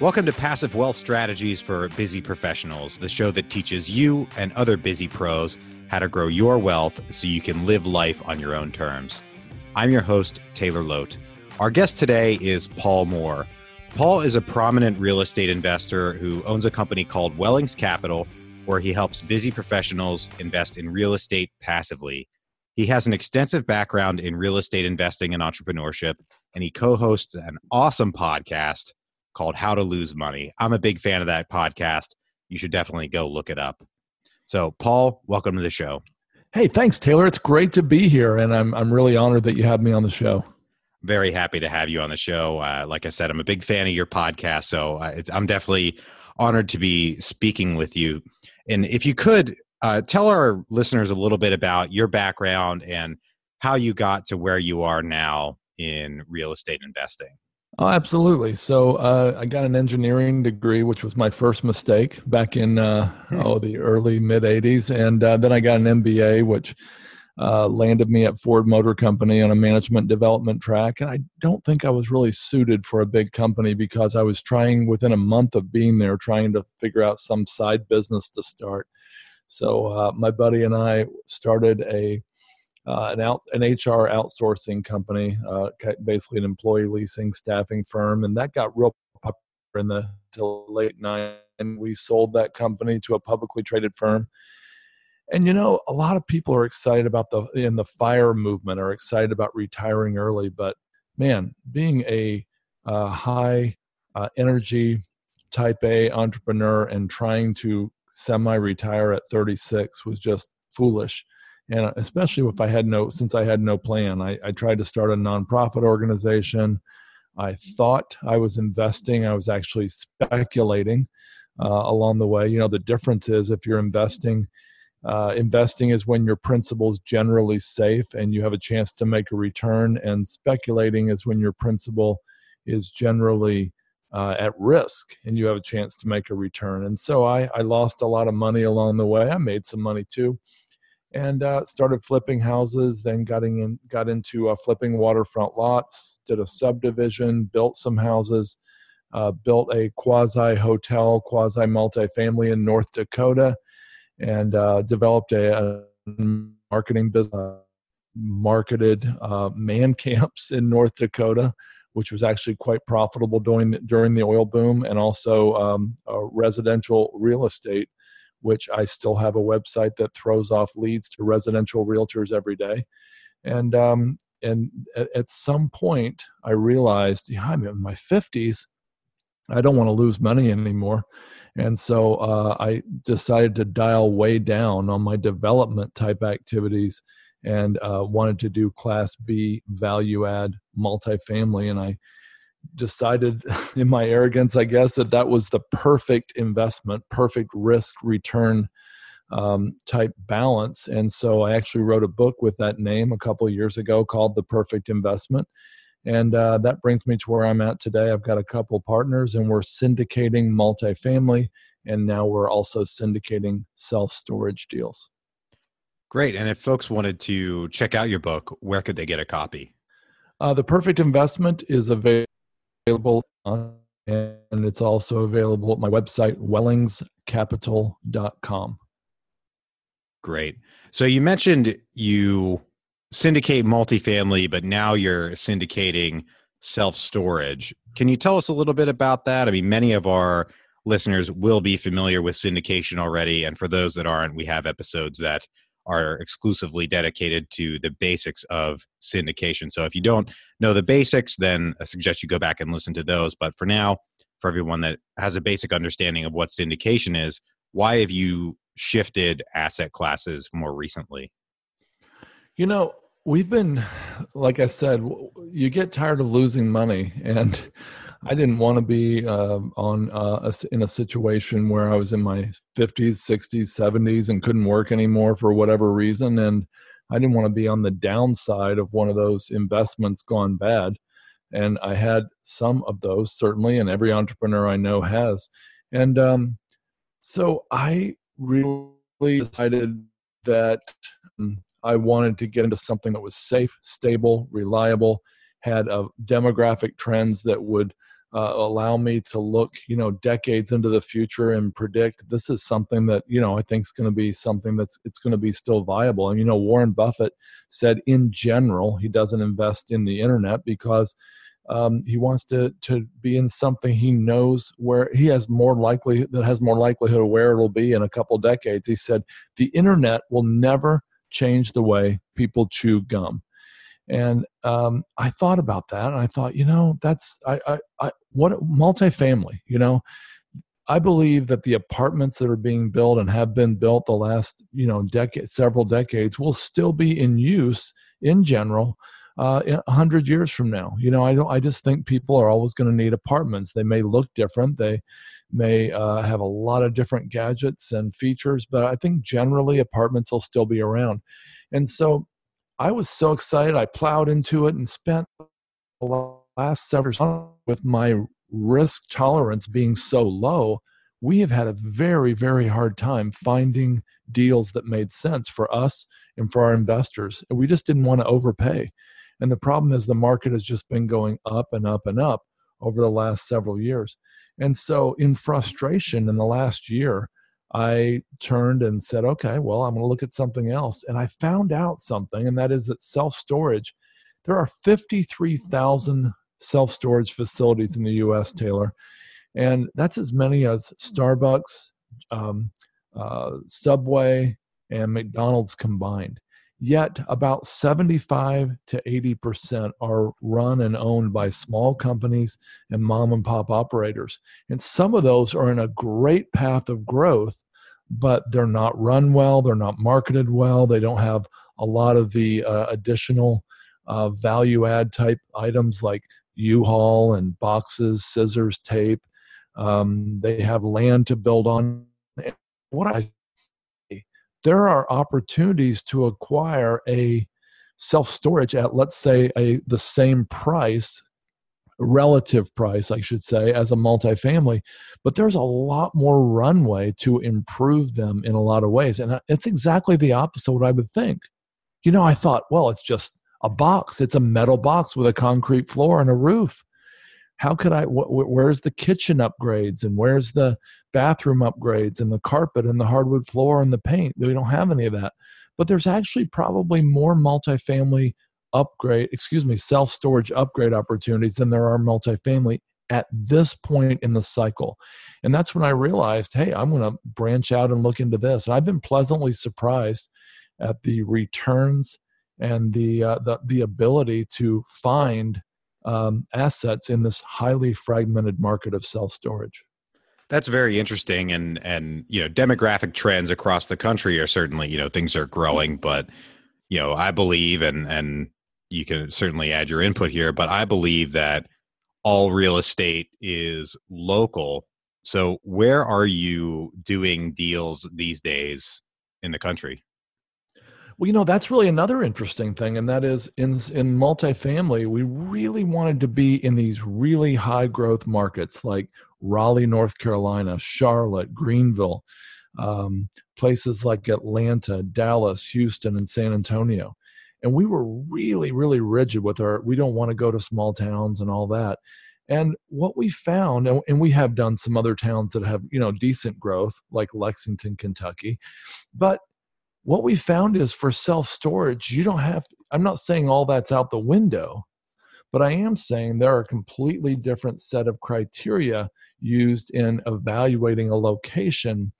Welcome to Passive Wealth Strategies for Busy Professionals, the show that teaches you and other busy pros how to grow your wealth so you can live life on your own terms. I'm your host, Taylor Loht. Our guest today is Paul Moore. Paul is a prominent real estate investor who owns a company called Wellings Capital, where he helps busy professionals invest in real estate passively. He has an extensive background in real estate investing and entrepreneurship, and he co hosts an awesome podcast called How to Lose Money. I'm a big fan of that podcast. You should definitely go look it up. So, Paul, welcome to the show. Hey, thanks, Taylor. It's great to be here, and I'm I'm really honored that you have me on the show. Very happy to have you on the show. Uh, like I said, I'm a big fan of your podcast, so uh, I'm definitely honored to be speaking with you. And if you could uh, tell our listeners a little bit about your background and how you got to where you are now in real estate investing. Oh, absolutely. So uh, I got an engineering degree, which was my first mistake back in uh, hmm. oh the early mid '80s, and uh, then I got an MBA, which uh, landed me at Ford Motor Company on a management development track. And I don't think I was really suited for a big company because I was trying within a month of being there, trying to figure out some side business to start. So uh, my buddy and I started a an out an HR outsourcing company, uh, basically an employee leasing staffing firm, and that got real popular in the late '90s. And We sold that company to a publicly traded firm, and you know, a lot of people are excited about the in the fire movement, are excited about retiring early, but man, being a uh, high uh, energy type A entrepreneur and trying to semi retire at 36 was just foolish and especially if I had no, since I had no plan, I, I tried to start a nonprofit organization. I thought I was investing, I was actually speculating uh, along the way. You know, the difference is if you're investing, uh, investing is when your principal is generally safe and you have a chance to make a return, and speculating is when your principal is generally uh, at risk and you have a chance to make a return. And so I, I lost a lot of money along the way. I made some money too and uh, started flipping houses. Then got in, got into uh, flipping waterfront lots. Did a subdivision, built some houses, uh, built a quasi hotel, quasi multifamily in North Dakota, and uh, developed a, a, marketing business. Marketed uh, man camps in North Dakota, which was actually quite profitable during the, during the oil boom, and also um, residential real estate which I still have a website that throws off leads to residential realtors every day. And um, and at, some point, I realized, yeah, I'm in my 50s. I don't want to lose money anymore. And so uh, I decided to dial way down on my development type activities and uh, wanted to do Class B value add multifamily. And I decided in my arrogance, I guess, that that was the perfect investment, perfect risk return um, type balance. And so I actually wrote a book with that name a couple years ago called The Perfect Investment. And uh, that brings me to where I'm at today. I've got a couple partners and we're syndicating multifamily. And now we're also syndicating self storage deals. Great. And if folks wanted to check out your book, where could they get a copy? Uh, the Perfect Investment is available available on, and it's also available at my website, wellingscapital.com. Great. So you mentioned you syndicate multifamily, but now you're syndicating self storage. Can you tell us a little bit about that? I mean, many of our listeners will be familiar with syndication already. And for those that aren't, we have episodes that are exclusively dedicated to the basics of syndication. So if you don't know the basics, then I suggest you go back and listen to those. But for now, for everyone that has a basic understanding of what syndication is, why have you shifted asset classes more recently? You know, we've been, like I said, you get tired of losing money. And I didn't want to be uh, on uh, in a situation where I was in my 50s, 60s, 70s, and couldn't work anymore for whatever reason, and I didn't want to be on the downside of one of those investments gone bad. And I had some of those certainly, and every entrepreneur I know has. And um, so I really decided that um, I wanted to get into something that was safe, stable, reliable, had uh, demographic trends that would uh, allow me to look, you know, decades into the future and predict this is something that you know I think is going to be something that's it's going to be still viable. And you know, Warren Buffett said in general he doesn't invest in the internet because um, he wants to to be in something he knows where he has more likely that has more likelihood of where it'll be in a couple decades. He said the internet will never change the way people chew gum. And um, I thought about that, and I thought, you know, that's I, I, I what multifamily. You know, I believe that the apartments that are being built and have been built the last, you know, decade, several decades, will still be in use in general uh, a hundred years from now. You know, I don't. I just think people are always going to need apartments. They may look different. They may uh, have a lot of different gadgets and features, but I think generally apartments will still be around. And so I was so excited. I plowed into it and spent the last several months with my risk tolerance being so low. We have had a very, very hard time finding deals that made sense for us and for our investors. And we just didn't want to overpay. And the problem is the market has just been going up and up and up over the last several years. And so, in frustration in the last year, I turned and said, okay, well, I'm going to look at something else. And I found out something, and that is that self storage, there are 53,000 self storage facilities in the US, Taylor. And that's as many as Starbucks, um, uh, Subway, and McDonald's combined. Yet about 75 to 80% are run and owned by small companies and mom and pop operators. And some of those are in a great path of growth, but they're not run well, they're not marketed well, they don't have a lot of the uh, additional uh, value add type items like U-Haul and boxes, scissors, tape. Um, they have land to build on. What I there are opportunities to acquire a self storage at let's say a the same price relative price i should say as a multifamily but there's a lot more runway to improve them in a lot of ways. And it's exactly the opposite of what i would think. You know i thought well it's just a box. It's a metal box with a concrete floor and a roof how could i wh- where's the kitchen upgrades and where's the bathroom upgrades and the carpet and the hardwood floor and the paint? We don't have any of that. But there's actually probably more multifamily upgrade excuse me self storage upgrade opportunities than there are multifamily at this point in the cycle. And that's when i realized hey i'm going to branch out and look into this. And i've been pleasantly surprised at the returns and the uh, the, the ability to find um, assets in this highly fragmented market of self storage. That's very interesting, and and you know demographic trends across the country are certainly you know things are growing, but you know I believe and and you can certainly add your input here, but I believe that all real estate is local. So where are you doing deals these days in the country? Well, you know, that's really another interesting thing, and that is in in multifamily, we really wanted to be in these really high growth markets like Raleigh, North Carolina, Charlotte, Greenville, um, places like Atlanta, Dallas, Houston, and San Antonio. And we were really, really rigid with our. We don't want to go to small towns and all that. And what we found, and we have done some other towns that have, you know, decent growth, like Lexington, Kentucky, but what we found is for self storage, you don't have, I'm not saying all that's out the window, but I am saying there are a completely different set of criteria used in evaluating a location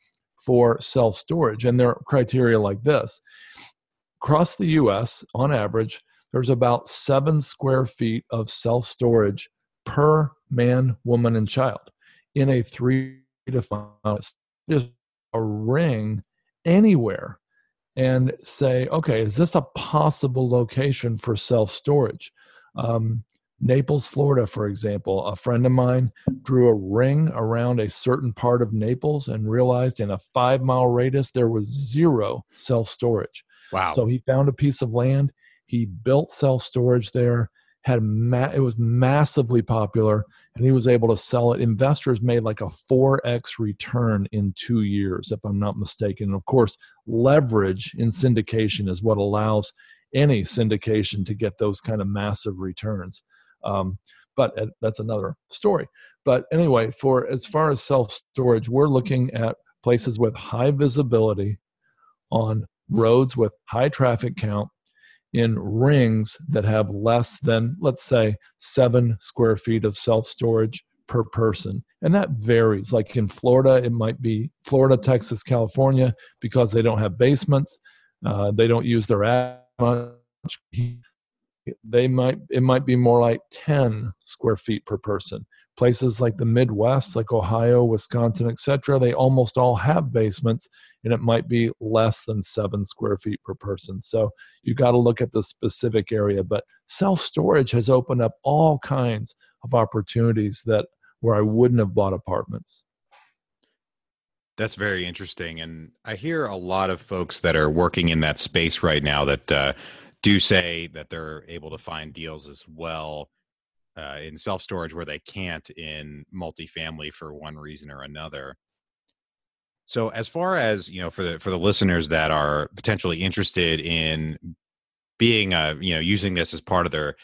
for self storage. And there are criteria like this across the US, on average, there's about seven square feet of self storage per man, woman, and child in a three to five. Just a ring anywhere and say, okay, is this a possible location for self storage? Um, Naples, Florida, for example, a friend of mine drew a ring around a certain part of Naples and realized in a five mile radius there was zero self storage. Wow. So he found a piece of land, he built self storage there, had ma- it was massively popular and he was able to sell it. Investors made like a 4x return in 2 years if i'm not mistaken. And of course leverage in syndication is what allows any syndication to get those kind of massive returns. Um, but uh, that's another story. But anyway, for as far as self storage, we're looking at places with high visibility on roads with high traffic count in rings that have less than, let's say, seven square feet of self storage per person. And that varies. Like in Florida, it might be Florida, Texas, California, because they don't have basements, uh, they don't use their much. They might it might be more like 10 square feet per person. Places like the Midwest, like Ohio, Wisconsin, etc., they almost all have basements, and it might be less than seven square feet per person. So you got to look at the specific area. But self storage has opened up all kinds of opportunities that where I wouldn't have bought apartments. That's very interesting. And I hear a lot of folks that are working in that space right now that uh, do say that they're able to find deals as well uh, in self storage where they can't in multifamily for one reason or another. So, as far as you know, for the for the listeners that are potentially interested in being, a, you know, using this as part of their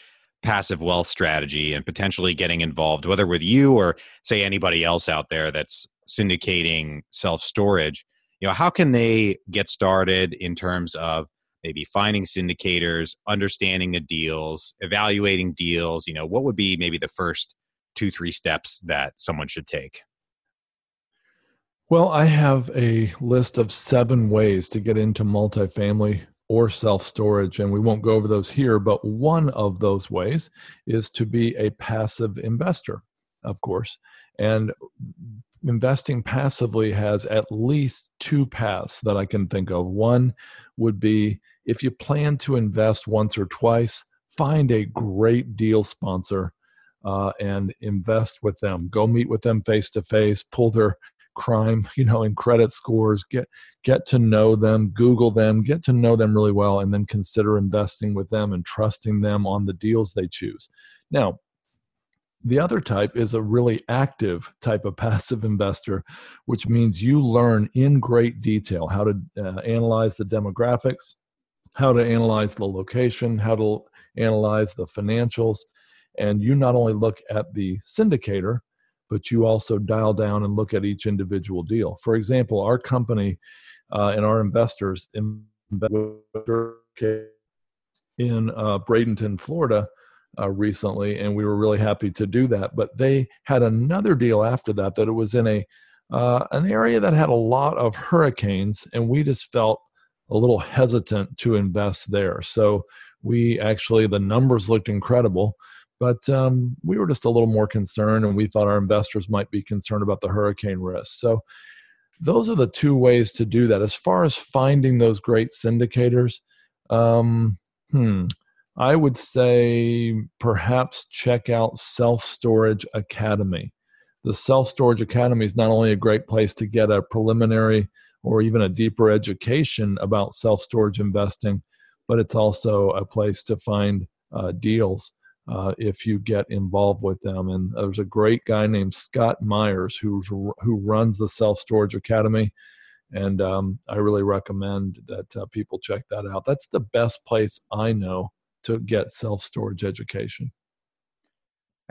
passive wealth strategy and potentially getting involved, whether with you or say anybody else out there that's syndicating self storage, you know, how can they get started in terms of maybe finding syndicators, understanding the deals, evaluating deals? You know, what would be maybe the first two, three steps that someone should take? Well, I have a list of seven ways to get into multifamily or self storage. And we won't go over those here, but one of those ways is to be a passive investor, of course. And investing passively has at least two paths that I can think of. One would be if you plan to invest once or twice, find a great deal sponsor uh, and invest with them. Go meet with them face to face, pull their crime you know and credit scores get get to know them google them get to know them really well and then consider investing with them and trusting them on the deals they choose now the other type is a really active type of passive investor, which means you learn in great detail how to uh, analyze the demographics, how to analyze the location, how to analyze the financials. And you not only look at the syndicator, but you also dial down and look at each individual deal. For example, our company uh, and our investors in in uh, Bradenton, Florida, uh, recently, and we were really happy to do that. But they had another deal after that that it was in a uh, an area that had a lot of hurricanes, and we just felt a little hesitant to invest there. So we actually the numbers looked incredible but um, we were just a little more concerned, and we thought our investors might be concerned about the hurricane risk. So, those are the two ways to do that. As far as finding those great syndicators, um, hmm, I would say perhaps check out Self Storage Academy. The Self Storage Academy is not only a great place to get a preliminary or even a deeper education about self storage investing, but it's also a place to find uh, deals uh, if you get involved with them. And there's a great guy named Scott Meyers who's who runs the Self Storage Academy, and um, I really recommend that uh, people check that out. That's the best place I know to get self storage education.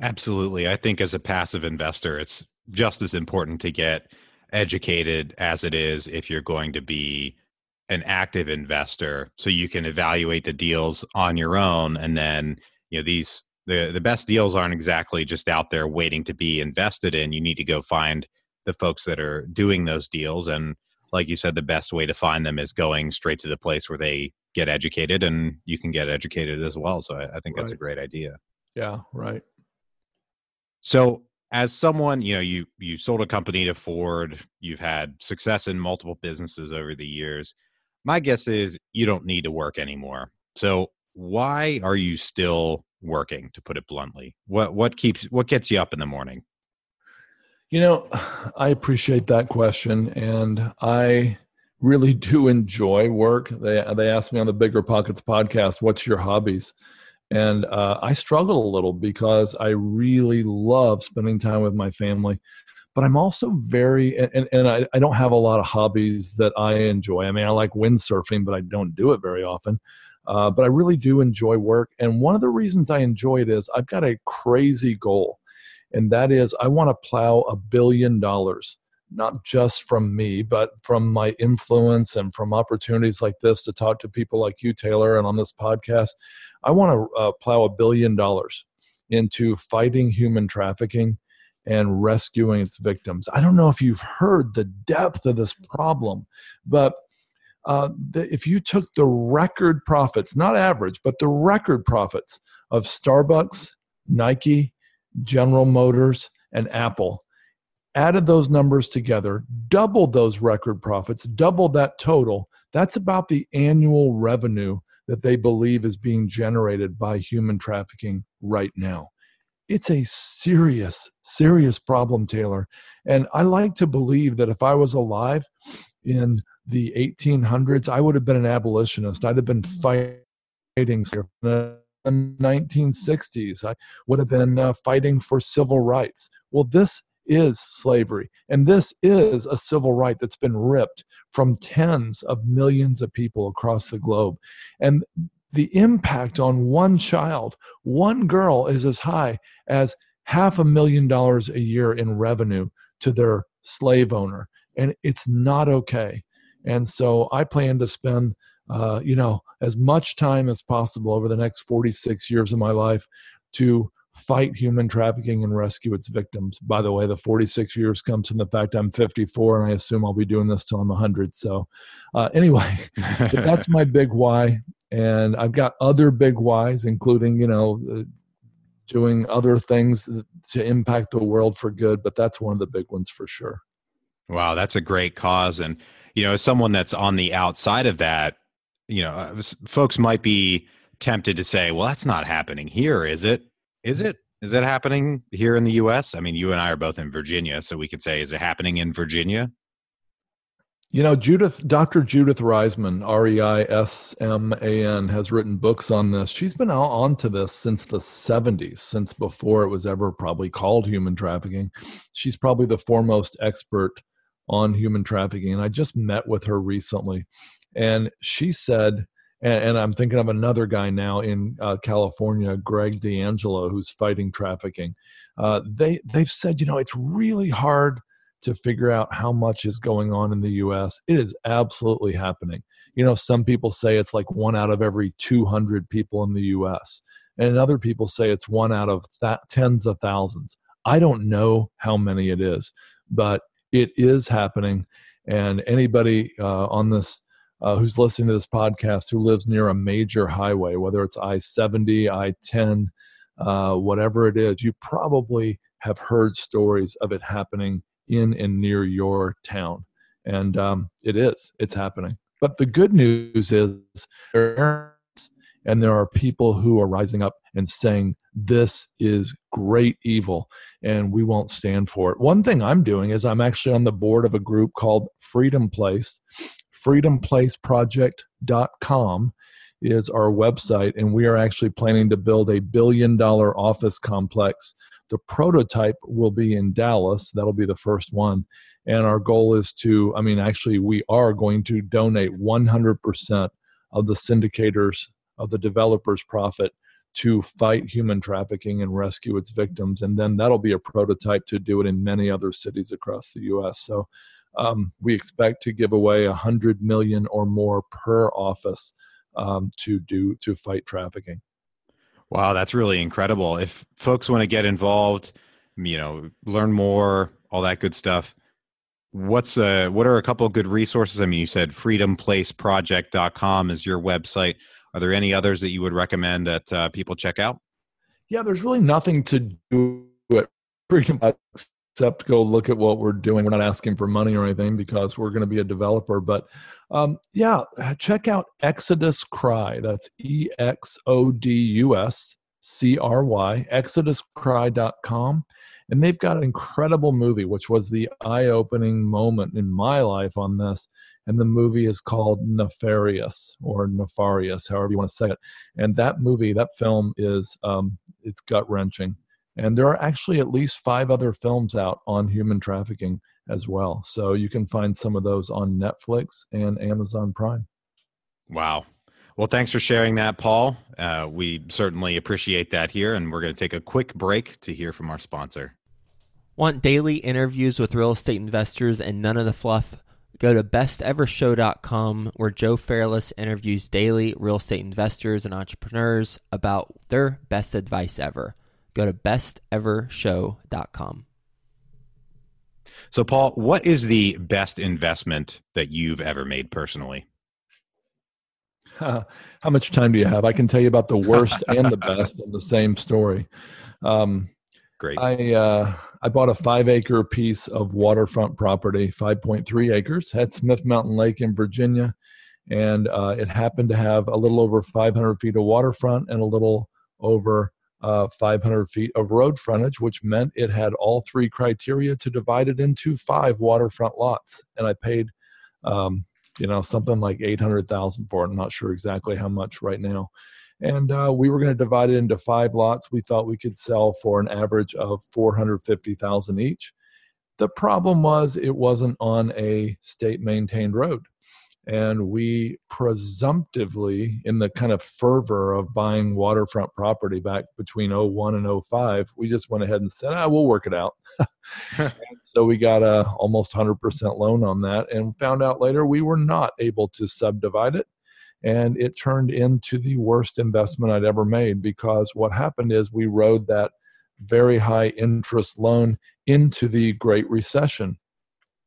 Absolutely, I think as a passive investor, it's just as important to get educated as it is if you're going to be an active investor. So you can evaluate the deals on your own and then you know these the the best deals aren't exactly just out there waiting to be invested in. You need to go find the folks that are doing those deals. And like you said the best way to find them is going straight to the place where they get educated and you can get educated as well. So i, I think right. that's a great idea. Yeah right. So as someone you know you you sold a company to ford you've had success in multiple businesses over the years. My guess is you don't need to work anymore. So why are you still working to put it bluntly? What what keeps what gets you up in the morning? You know i appreciate that question and i really do enjoy work. They they asked me on the bigger pockets podcast what's your hobbies and uh, i struggle a little because i really love spending time with my family but i'm also very and, and I, I don't have a lot of hobbies that i enjoy i mean i like windsurfing but i don't do it very often Uh, but I really do enjoy work. And one of the reasons I enjoy it is I've got a crazy goal, and that is I want to plow a billion dollars, not just from me, but from my influence and from opportunities like this to talk to people like you, Taylor, and on this podcast. I want to uh, plow a billion dollars into fighting human trafficking and rescuing its victims. I don't know if you've heard the depth of this problem, but uh, the, if you took the record profits, not average, but the record profits of Starbucks, Nike, General Motors, and Apple, added those numbers together, doubled those record profits, doubled that total, that's about the annual revenue that they believe is being generated by human trafficking right now. It's a serious, serious problem, Taylor. And I like to believe that if I was alive in the 1800s, I would have been an abolitionist. I'd have been fighting in the 1960s. I would have been uh, fighting for civil rights. Well, this is slavery. And this is a civil right that's been ripped from tens of millions of people across the globe. And the impact on one child, one girl, is as high as half a million dollars a year in revenue to their slave owner. And it's not okay. And so I plan to spend, uh, you know, as much time as possible over the next 46 years of my life to fight human trafficking and rescue its victims. By the way, the 46 years comes from the fact I'm 54 and I assume I'll be doing this till I'm 100. So, uh, anyway, that's my big why. And I've got other big whys, including, you know, uh, doing other things to impact the world for good, but that's one of the big ones for sure. Wow, that's a great cause. And, you know, as someone that's on the outside of that, you know, uh, folks might be tempted to say, well, that's not happening here, is it? Is it? Is it happening here in the U.S.? I mean, you and I are both in Virginia, so we could say, is it happening in Virginia? You know, Judith, Dr. Judith Reisman, R E I S M A N, has written books on this. She's been out onto this since the 70s, since before it was ever probably called human trafficking. She's probably the foremost expert on human trafficking. And I just met with her recently, and she said and, and I'm thinking of another guy now in uh, California, Greg D'Angelo, who's fighting trafficking. Uh, they they've said, you know, it's really hard to figure out how much is going on in the U.S. It is absolutely happening. You know, some people say it's like one out of every 200 people in the U.S., and other people say it's one out of th- tens of thousands. I don't know how many it is, but it is happening. And anybody uh, on this uh, who's listening to this podcast who lives near a major highway, whether it's I 70, I 10, uh, whatever it is, you probably have heard stories of it happening in and near your town. And um, it is, it's happening. But the good news is, and there are people who are rising up and saying, this is great evil and we won't stand for it. One thing I'm doing is I'm actually on the board of a group called Freedom Place freedomplaceproject.com is our website, and we are actually planning to build a billion dollar office complex. The prototype will be in Dallas, that'll be the first one. And our goal is to, I mean, actually, we are going to donate 100% of the syndicators, of the developers' profit to fight human trafficking and rescue its victims. And then that'll be a prototype to do it in many other cities across the US. So um, we expect to give away a hundred million or more per office um, to do to fight trafficking. Wow, that's really incredible. If folks want to get involved, you know, learn more, all that good stuff. What's uh what are a couple of good resources? I mean, you said freedomplaceproject.com is your website. Are there any others that you would recommend that uh, people check out? Yeah, there's really nothing to do at Freedom except go look at what we're doing. We're not asking for money or anything because we're going to be a developer. But um, yeah, check out Exodus Cry. That's E X O D U S C R Y, exoduscry.com. And they've got an incredible movie, which was the eye opening moment in my life on this. And the movie is called Nefarious or Nefarious, however you want to say it. And that movie, that film is um, it's gut wrenching and there are actually at least five other films out on human trafficking as well. So you can find some of those on Netflix and Amazon Prime. Wow. Well, thanks for sharing that, Paul. Uh, we certainly appreciate that here, and we're going to take a quick break to hear from our sponsor. Want daily interviews with real estate investors and none of the fluff? Go to bestevershow.com where Joe Fairless interviews daily real estate investors and entrepreneurs about their best advice ever. Go to bestevershow.com. So, Paul, what is the best investment that you've ever made personally? How much time do you have? I can tell you about the worst and the best in the same story. Um, Great. I uh, I bought a five acre piece of waterfront property, five point three acres, at Smith Mountain Lake in Virginia, and uh, it happened to have a little over 500 feet of waterfront and a little over uh, 500 feet of road frontage, which meant it had all three criteria to divide it into five waterfront lots. And I paid um, you know something like 800000 for it. I'm not sure exactly how much right now. And uh, we were going to divide it into five lots. We thought we could sell for an average of 450000 each. The problem was it wasn't on a state maintained road and we presumptively in the kind of fervor of buying waterfront property back between 01 and 05 we just went ahead and said ah we'll work it out. So we got a almost 100% loan on that and found out later we were not able to subdivide it. And it turned into the worst investment i'd ever made because what happened is we rode that very high interest loan into the great recession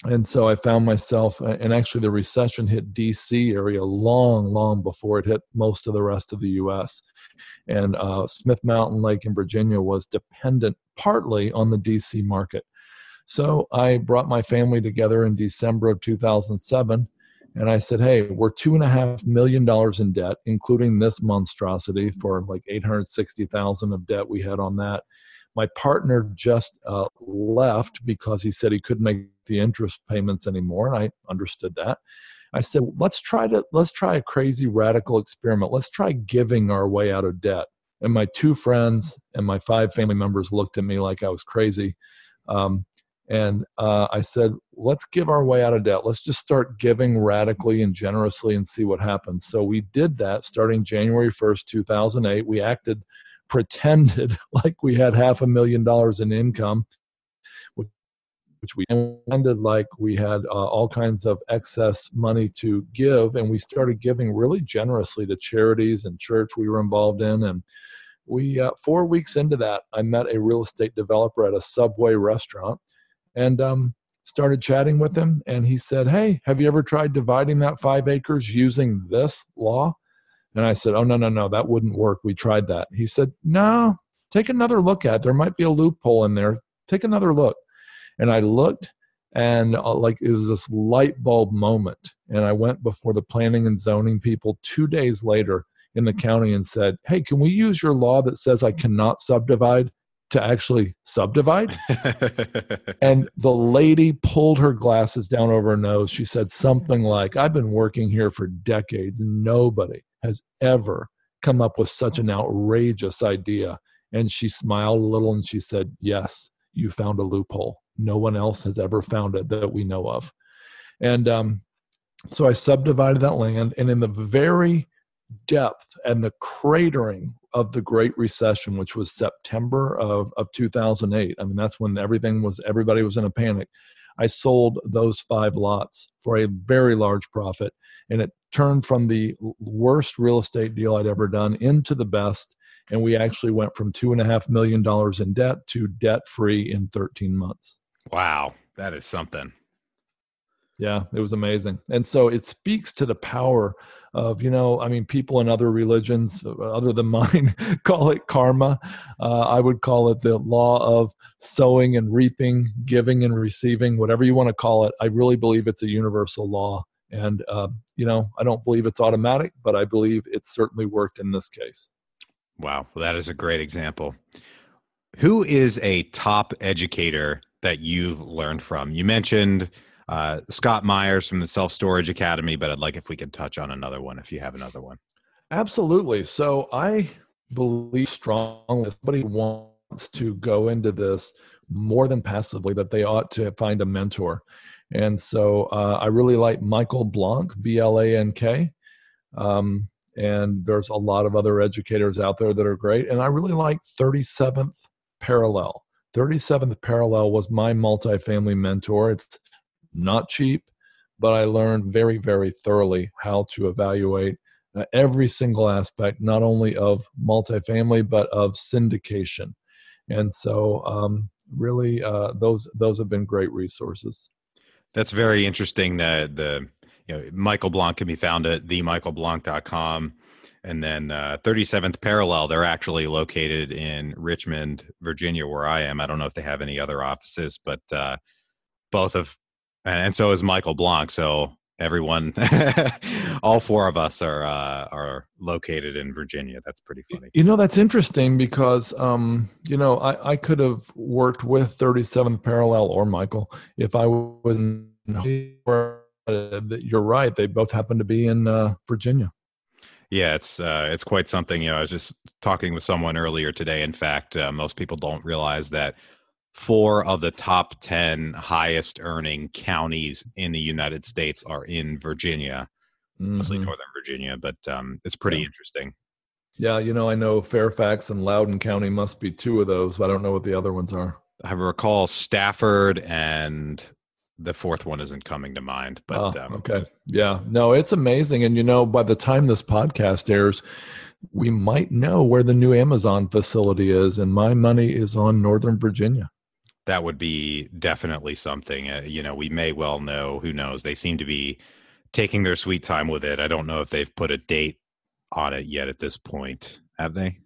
and so I found myself, and actually the recession hit DC area long, long before it hit most of the rest of the U.S. And uh, Smith Mountain Lake in Virginia was dependent partly on the DC market. So I brought my family together in December of 2007, and I said, "Hey, we're two and a half million dollars in debt, including this monstrosity for like 860,000 of debt we had on that." My partner just uh, left because he said he couldn't make the interest payments anymore, and I understood that. I said, let's try to let's try a crazy radical experiment. Let's try giving our way out of debt. And my two friends and my five family members looked at me like I was crazy. Um, and uh, I said, let's give our way out of debt. Let's just start giving radically and generously and see what happens. So we did that starting January 1st, 2008. We acted pretended like we had half a million dollars in income, which we ended like we had uh, all kinds of excess money to give, and we started giving really generously to charities and church we were involved in. And we, uh, four weeks into that, I met a real estate developer at a Subway restaurant, and um, started chatting with him and he said hey have you ever tried dividing that five acres using this law and I said, Oh, no, no, no, that wouldn't work. We tried that. He said, No, take another look at it. There might be a loophole in there. Take another look. And I looked and uh, like it was this light bulb moment. And I went before the planning and zoning people two days later in the county and said, Hey, can we use your law that says I cannot subdivide? to actually subdivide. and the lady pulled her glasses down over her nose. She said something like, I've been working here for decades and nobody has ever come up with such an outrageous idea. And she smiled a little and she said, Yes, you found a loophole. No one else has ever found it that we know of. And um, so I subdivided that land. And in the very depth and the cratering of the Great Recession, which was September of, of 2008, I mean, that's when everything was, everybody was in a panic. I sold those five lots for a very large profit. And it turned from the worst real estate deal I'd ever done into the best. And we actually went from two and a half million dollars in debt to debt free in 13 months. Wow, that is something. Yeah, it was amazing. And so it speaks to the power of, you know, I mean, people in other religions uh, other than mine call it karma. Uh, I would call it the law of sowing and reaping, giving and receiving, whatever you want to call it. I really believe it's a universal law. And, uh, you know, I don't believe it's automatic, but I believe it certainly worked in this case. Wow. Well, that is a great example. Who is a top educator that you've learned from? You mentioned uh, Scott Meyers from the Self Storage Academy, but I'd like if we could touch on another one if you have another one. Absolutely. So I believe strongly if somebody wants to go into this more than passively, that they ought to find a mentor. And so uh, I really like Michael Blank, B L A N K. Um, and there's a lot of other educators out there that are great. And I really like 37th Parallel. 37th Parallel was my multifamily mentor. It's not cheap, but I learned very, very thoroughly how to evaluate uh, every single aspect, not only of multifamily, but of syndication. And so, um, really, uh, those those have been great resources. That's very interesting. That the you know, Michael Blank can be found at themichaelblank.com. And then uh, 37th Parallel, they're actually located in Richmond, Virginia, where I am. I don't know if they have any other offices, but uh, both of, and so is Michael Blank So everyone, all four of us are uh, are located in Virginia. That's pretty funny. You know, that's interesting because um, you know I, I could have worked with 37th Parallel or Michael if I was. You're right. They both happen to be in uh, Virginia. Yeah, it's uh, it's quite something. You know, I was just talking with someone earlier today. In fact, uh, most people don't realize that four of the top 10 highest earning counties in the United States are in Virginia, mm-hmm. mostly Northern Virginia, but um, it's pretty yeah. interesting. Yeah, you know, I know Fairfax and Loudoun County must be two of those, but I don't know what the other ones are. I recall Stafford and the fourth one isn't coming to mind. But oh, um, okay, yeah, no, it's amazing, and you know, by the time this podcast airs, we might know where the new Amazon facility is, and my money is on Northern Virginia that would be definitely something. Uh, you know, we may well know. Who knows? They seem to be taking their sweet time with it. I don't know if they've put a date on it yet at this point. Have they?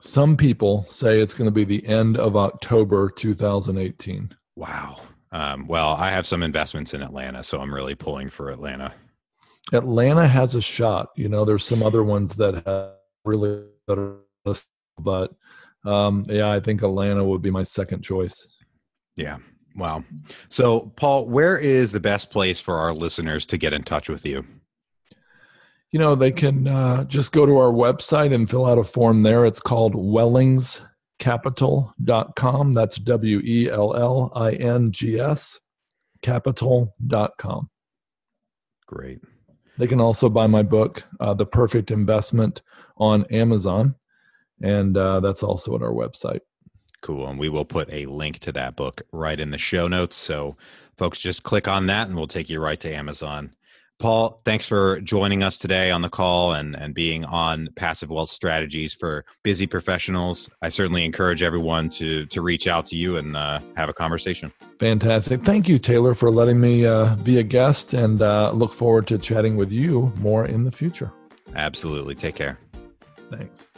Some people say it's going to be the end of October 2018. Wow. Um, well, I have some investments in Atlanta, so I'm really pulling for Atlanta. Atlanta has a shot. You know, there's some other ones that have really better, but um, yeah, I think Atlanta would be my second choice. Yeah. Wow. So, Paul, where is the best place for our listeners to get in touch with you? You know, they can uh, just go to our website and fill out a form there. It's called wellingscapital.com. That's W E L L I N G S capital.com. Great. They can also buy my book, uh, The Perfect Investment, on Amazon. And uh, that's also at our website. Cool. And we will put a link to that book right in the show notes. So folks just click on that and we'll take you right to Amazon. Paul, thanks for joining us today on the call and, and being on Passive Wealth Strategies for Busy Professionals. I certainly encourage everyone to to reach out to you and uh, have a conversation. Fantastic. Thank you, Taylor, for letting me uh, be a guest and uh, look forward to chatting with you more in the future. Absolutely. Take care. Thanks.